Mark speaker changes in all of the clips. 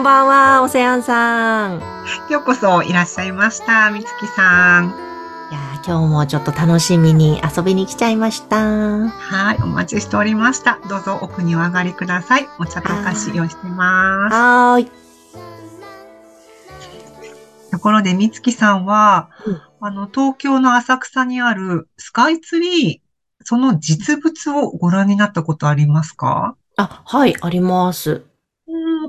Speaker 1: んばんは、オセアンさん。
Speaker 2: ようこそいらっしゃいましたみつきさん
Speaker 1: いやー今日もちょっと楽しみに遊びに来ちゃいました。
Speaker 2: はいお待ちしておりましたどうぞ奥にお上がりくださいお茶とお菓子用意してます
Speaker 1: はーい。
Speaker 2: ところでみつきさんは、
Speaker 1: うん
Speaker 2: あの東京の浅草にあるスカイツリーその実物をご覧になったことありますか？
Speaker 1: あ、はい、あります。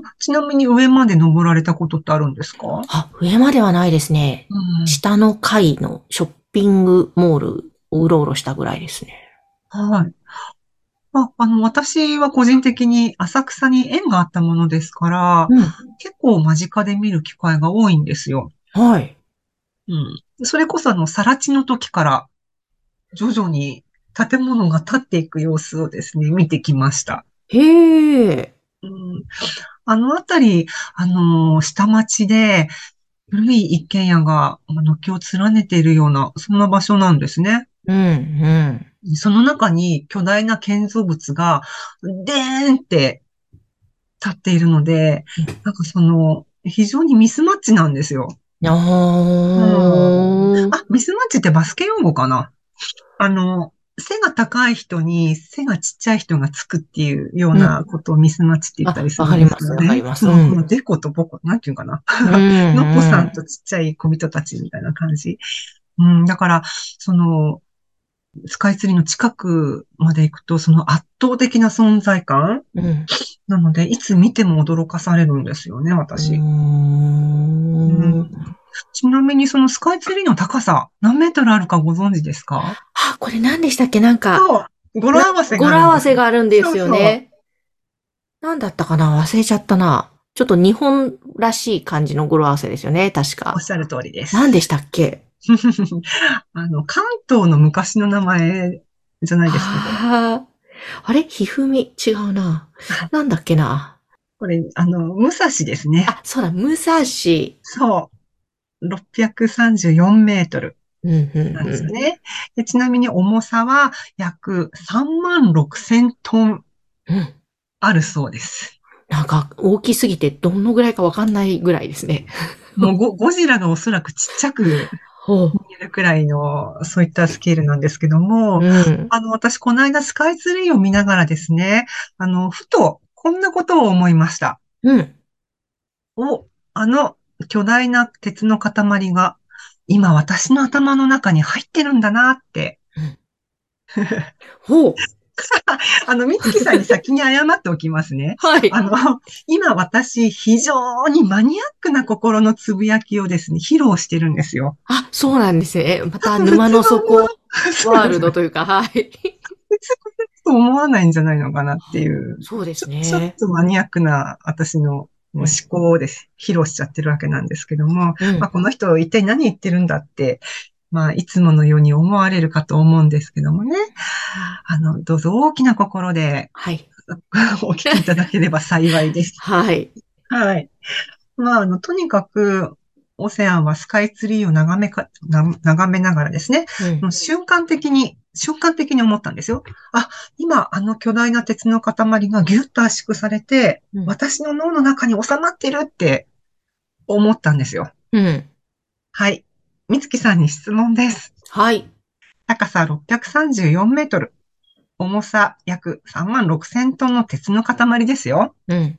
Speaker 2: うんちなみに上まで登られたことってあるんですか？
Speaker 1: あ、上まではないですね。
Speaker 2: うん
Speaker 1: 下の階のショッピングモールをうろうろしたぐらいですね。
Speaker 2: はい。あ、あの、私は個人的に浅草に縁があったものですから、結構間近で見る機会が多いんですよ。
Speaker 1: うん。はい。
Speaker 2: うん。それこそあの、更地の時から、徐々に建物が建っていく様子をですね、見てきました。
Speaker 1: へえ。
Speaker 2: うん。あのあたり、あの、下町で、古い一軒家が軒を連ねているような、そんな場所なんですね。
Speaker 1: うん、うん。
Speaker 2: その中に巨大な建造物が、でーんって立っているので
Speaker 1: うん、
Speaker 2: なんかその、非常にミスマッチなんですよ。
Speaker 1: あー。
Speaker 2: あ、ミスマッチってバスケ用語かな？あの、背が高い人に背がちっちゃい人がつくっていうようなことをミスマッチって言ったりするんですよね。
Speaker 1: あわかります
Speaker 2: うん
Speaker 1: わかりますうん
Speaker 2: デコとボコ、なんていうかな。
Speaker 1: うん
Speaker 2: のっぽさんとちっちゃい小人たちみたいな感じ。うん、だから、その、スカイツリーの近くまで行くと、その圧倒的な存在感
Speaker 1: うん。
Speaker 2: なので、いつ見ても驚かされるんですよね、私。
Speaker 1: うーん
Speaker 2: ちなみにそのスカイツリーの高さ、何メートルあるかご存知ですか？
Speaker 1: あ、これ何でしたっけ？なんか、
Speaker 2: そう。語呂合わせが
Speaker 1: 語呂合わせ
Speaker 2: が。
Speaker 1: があるんですよね。なんだったかな？忘れちゃったな。ちょっと日本らしい感じの語呂合わせですよね、確か
Speaker 2: おっ。しゃる通りです。
Speaker 1: 何でしたっけ？
Speaker 2: あの、関東の昔の名前じゃないですけど、
Speaker 1: あーあれ？ひふみ？違うな。なんだっけな？
Speaker 2: これ、あの、武蔵ですね。
Speaker 1: あ、そうだ、武蔵。
Speaker 2: そう。634メートルなんですね。でちなみに重さは約3万6千トン。あるそうです。
Speaker 1: なんか、大きすぎてどのぐらいかわかんないぐらいですね。
Speaker 2: もうゴゴジラがおそらくちっちゃく見。えるくらいの、そういったスケールなんですけども、
Speaker 1: うん。
Speaker 2: あの、私、この間スカイツリーを見ながらですね、あの、ふと、こんなことを思いました。
Speaker 1: うん。
Speaker 2: お、あの、巨大な鉄の塊が、今私の頭の中に入ってるんだなって。
Speaker 1: ほう。
Speaker 2: あの、みつきさんに先に謝っておきますね。
Speaker 1: はい。
Speaker 2: あの、今私、非常にマニアックな心のつぶやきをですね、披露してるんですよ。
Speaker 1: あ、そうなんですね。また 沼の底ワールドというか、はい。
Speaker 2: と思わないんじゃないのかなっていう。
Speaker 1: そうです
Speaker 2: ちょちょっ
Speaker 1: ね。
Speaker 2: とマニアックな私の思考をです、披露しちゃってるわけなんですけども、
Speaker 1: うん
Speaker 2: まあ、この人一体何言ってるんだって、まあ、いつものように思われるかと思うんですけどもね。あの、どうぞ大きな心で
Speaker 1: はい。
Speaker 2: お聞きいただければ幸いです。
Speaker 1: はい。
Speaker 2: はい。まあ、あの、とにかく、オセアンはスカイツリーを眺めか、な眺めながらですね、
Speaker 1: うん
Speaker 2: 瞬間的に、瞬間的に思ったんですよ。あ、今、あの巨大な鉄の塊がギュッと圧縮されて、
Speaker 1: うん
Speaker 2: 私の脳の中に収まってるって思ったんですよ。
Speaker 1: うん。
Speaker 2: はい。みつきさんに質問です。
Speaker 1: はい。
Speaker 2: 高さ634メートル。重さ約3万6千トンの鉄の塊ですよ。
Speaker 1: うん。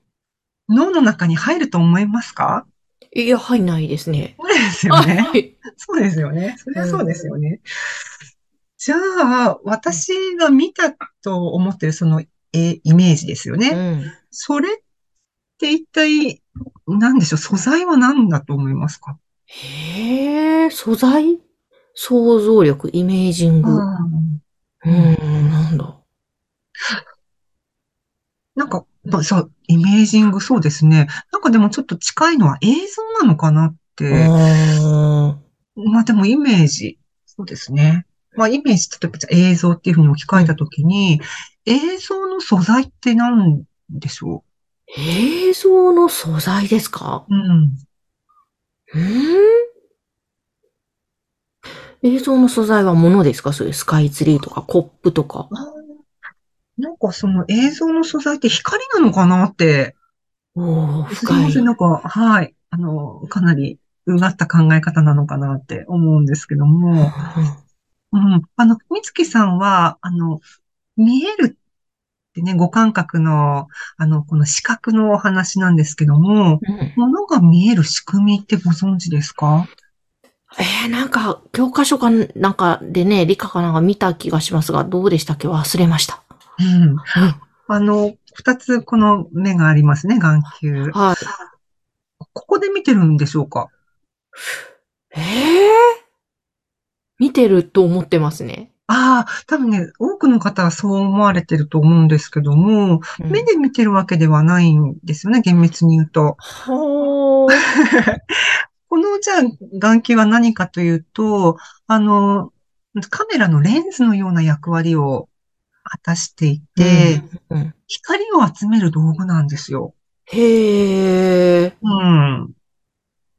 Speaker 2: 脳の中に入ると思いますか？
Speaker 1: いや、入んないですね。
Speaker 2: そうですよね。
Speaker 1: はい。
Speaker 2: そうですよね。そりゃそうですよね。じゃあ、私が見たと思ってるそのえイメージですよね。
Speaker 1: うん。
Speaker 2: それって一体、何でしょう、素材は何だと思いますか？
Speaker 1: へえ、素材？想像力、イメージング。う
Speaker 2: うん
Speaker 1: なんだ。
Speaker 2: なんか、まそう、イメージング、そうですね。なんかでもちょっと近いのは映像なのかなって。
Speaker 1: あ
Speaker 2: まあでもイメージ、そうですね。まあイメージ、例えば映像っていうふうに置き換えたときに、映像の素材って何でしょ
Speaker 1: ー映像の素材ですか？
Speaker 2: ううん。
Speaker 1: ん映像の素材は物ですか？そういうスカイツリーとかコップとか。
Speaker 2: なんかその映像の素材って光なのかなって、
Speaker 1: お深い。
Speaker 2: ません、なんか、はい。あの、かなり、うがった考え方なのかなって思うんですけども、うん。あの、みつきさんは、あの、見えるってね、五感覚の、あの、この視覚のお話なんですけども、
Speaker 1: うん
Speaker 2: 物が見える仕組みってご存知ですか？
Speaker 1: えー、なんか、教科書かなんかでね、理科かなんか見た気がしますが、どうでしたっけ？忘れました。
Speaker 2: うん。あの、二つこの目がありますね、眼球。
Speaker 1: はい。
Speaker 2: ここで見てるんでしょうか？
Speaker 1: ええ見てると思ってますね。
Speaker 2: ああ、多分ね、多くの方はそう思われてると思うんですけども、
Speaker 1: うん
Speaker 2: 目で見てるわけではないんですよね、厳密に言うと。
Speaker 1: ほー。
Speaker 2: この、じゃあ、眼球は何かというと、あの、カメラのレンズのような役割を果たしていて、
Speaker 1: うんうん
Speaker 2: 光を集める道具なんですよ。
Speaker 1: へえ。
Speaker 2: うん。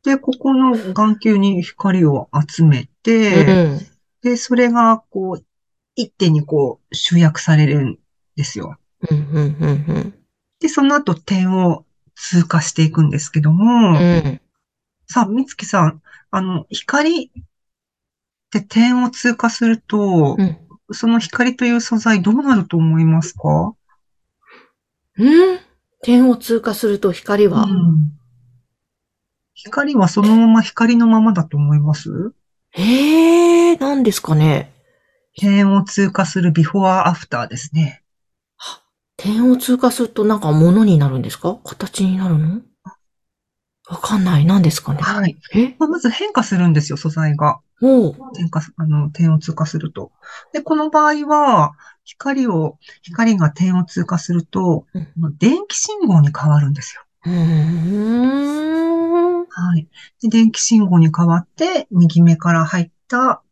Speaker 2: で、ここの眼球に光を集め
Speaker 1: う
Speaker 2: て、
Speaker 1: ん。
Speaker 2: で、それが、こう、一手にこう、集約されるんですよ。
Speaker 1: うん、うん、うん、
Speaker 2: で、その後点を通過していくんですけども、
Speaker 1: うん。うん。
Speaker 2: さあ、みつきさん、あの、光って点を通過すると、
Speaker 1: うん。
Speaker 2: その光という素材どうなると思いますか？
Speaker 1: うん？点を通過すると光は、
Speaker 2: うん光はそのまま光のままだと思います？
Speaker 1: ええ何ですかね。
Speaker 2: 点を通過するビフォーアフターですね。
Speaker 1: 点を通過するとなんか物になるんですか？形になるの？わかんない。何ですかね？
Speaker 2: はい。
Speaker 1: え？
Speaker 2: まあまず変化するんですよ、素材が。
Speaker 1: おう。
Speaker 2: 点化す、あの、点を通過すると。で、この場合は、光を、光が点を通過すると
Speaker 1: うん、
Speaker 2: 電気信号に変わるんですよ。
Speaker 1: うーん。
Speaker 2: はい。で、電気信号に変わって、右目から入った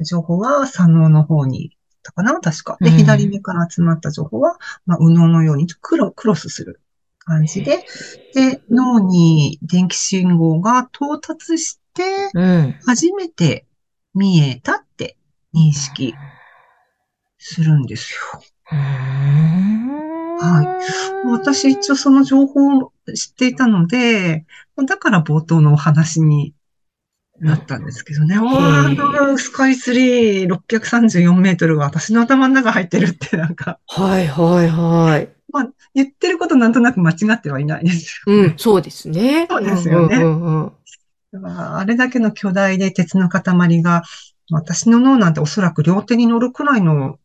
Speaker 2: 情報は左脳の方に行ったかな？確か。で、
Speaker 1: うん
Speaker 2: 左目から集まった情報は、まあ、右脳のようにクロクロスする感じで、で、脳に電気信号が到達して、
Speaker 1: うん。
Speaker 2: 初めて見えたって認識するんですよ。
Speaker 1: は
Speaker 2: 私一応その情報を知っていたので、だから冒頭のお話になったんですけどね。わあ、あのスカイツリー634メートルが私の頭の中入ってるってなんか、
Speaker 1: はいはいはい。
Speaker 2: 言ってることなんとなく間違ってはいないですよ。
Speaker 1: うん、そうですね。
Speaker 2: そうですよね
Speaker 1: うんうんうん
Speaker 2: だからあれだけの巨大で鉄の塊が、私の脳なんておそらく両手に乗るくらいの、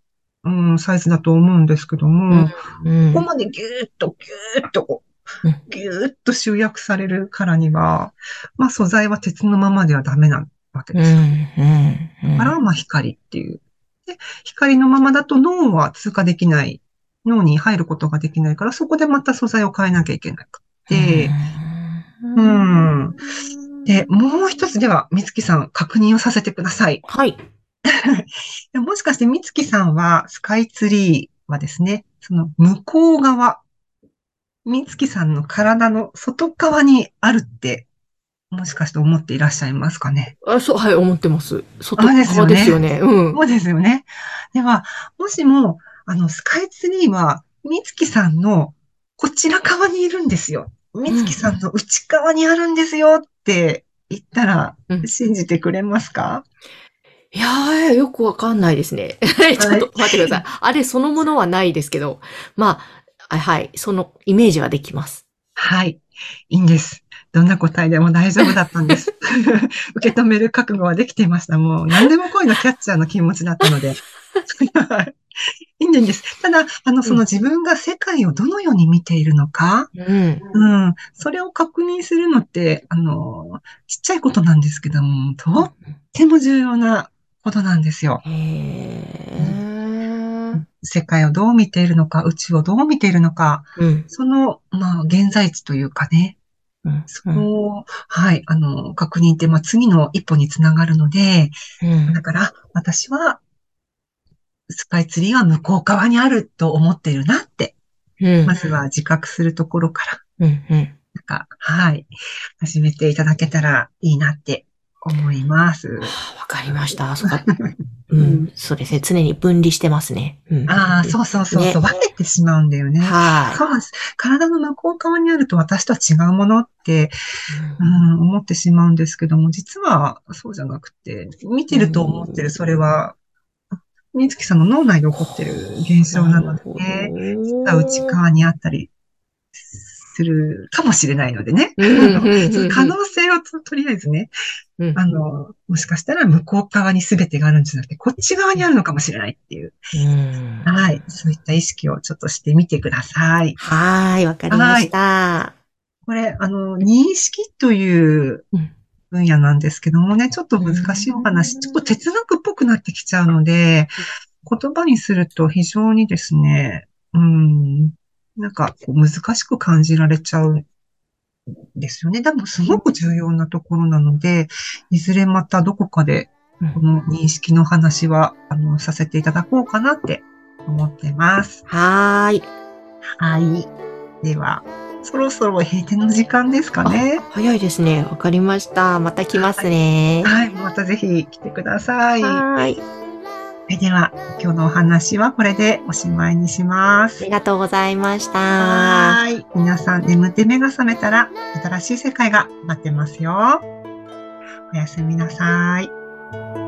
Speaker 2: うん、サイズだと思うんですけども、
Speaker 1: うん
Speaker 2: ここまでギューッとギューッとこう
Speaker 1: うん
Speaker 2: ギューッと集約されるからには、まあ素材は鉄のままではダメなわけ
Speaker 1: う
Speaker 2: ですよ。
Speaker 1: んうんうん
Speaker 2: だからまあ光っていう。で、光のままだと脳は通過できない。脳に入ることができないから、そこでまた素材を変えなきゃいけなくて。うんで、もう一つでは、みつきさん、確認をさせてください。
Speaker 1: はい。
Speaker 2: でもしかしてみつきさんは、スカイツリーはですね、その向こう側、みつきさんの体の外側にあるって、もしかして思っていらっしゃいますかね？
Speaker 1: あ、そう、はい、思ってます。外
Speaker 2: あですよね
Speaker 1: 側ですよね。うん。
Speaker 2: そうですよね。では、もしも、あの、スカイツリーは、みつきさんのこちら側にいるんですよ。みつきさんの内側にあるんですよって言ったら
Speaker 1: う、ん
Speaker 2: 信じてくれますか、
Speaker 1: いやー、よくわかんないですね。ちょっと待ってください。あれそのものはないですけど、まあ、はい、そのイメージはできます。
Speaker 2: はい。いいんです。どんな答えでも大丈夫だったんです。受け止める覚悟はできていました。もう何でも来いのキャッチャーの気持ちだったので。いいんです。ただ、あの、その自分が世界をどのように見ているのか、
Speaker 1: うん。
Speaker 2: うん、それを確認するのって、あの、ちっちゃいことなんですけども、とっても重要なことなんですよ。
Speaker 1: へー。
Speaker 2: 世界をどう見ているのか、宇宙をどう見ているのか、
Speaker 1: うん。
Speaker 2: その、まあ、現在地というかね、
Speaker 1: うん。
Speaker 2: そこを、はい、あの、確認って、まあ、次の一歩につながるので、
Speaker 1: うん。
Speaker 2: だから、私は、スカイツリーは向こう側にあると思っているなって、
Speaker 1: うん。
Speaker 2: まずは自覚するところから。なんか、はい、始めていただけたらいいなって思います。
Speaker 1: わかりました。そうか。うん。そうですね。常に分離してますね。うん。
Speaker 2: ああ、そうそうそうそう、
Speaker 1: ね
Speaker 2: 分けてしまうんだよね。
Speaker 1: は
Speaker 2: そうなんです。体の向こう側にあると私とは違うものって、
Speaker 1: い。
Speaker 2: うん、思ってしまうんですけども、実はそうじゃなくて、見てると思ってる、それは、みつきさんの脳内で起こってる現象なのでね、実は内側にあったりするかもしれないのでね。可能性をととりあえずね、
Speaker 1: うん。
Speaker 2: あの、もしかしたら向こう側に全てがあるんじゃなくて、こっち側にあるのかもしれないっていう、
Speaker 1: うん。
Speaker 2: はい、そういった意識をちょっとしてみてください。
Speaker 1: はーい、わかりました。
Speaker 2: これ、あの、認識という
Speaker 1: うん
Speaker 2: 分野なんですけどもね、ちょっと難しいお話、ちょっと哲学っぽくなってきちゃうので、言葉にすると非常にですね、うん、なんかこう難しく感じられちゃうんですよね。でもすごく重要なところなので、いずれまたどこかでこの認識の話は、あの、させていただこうかなって思ってます。
Speaker 1: はーい。
Speaker 2: はい。では、そろそろ閉店の時間ですかね。
Speaker 1: 早いですね。わかりました。また来ますね。
Speaker 2: はい。またぜひ来てください。は
Speaker 1: い。
Speaker 2: い。では、今日のお話はこれでおしまいにします
Speaker 1: あり。がとうございました。
Speaker 2: はい。皆さん眠って目が覚めたら新しい世界が待ってますよ。おやすみなさい。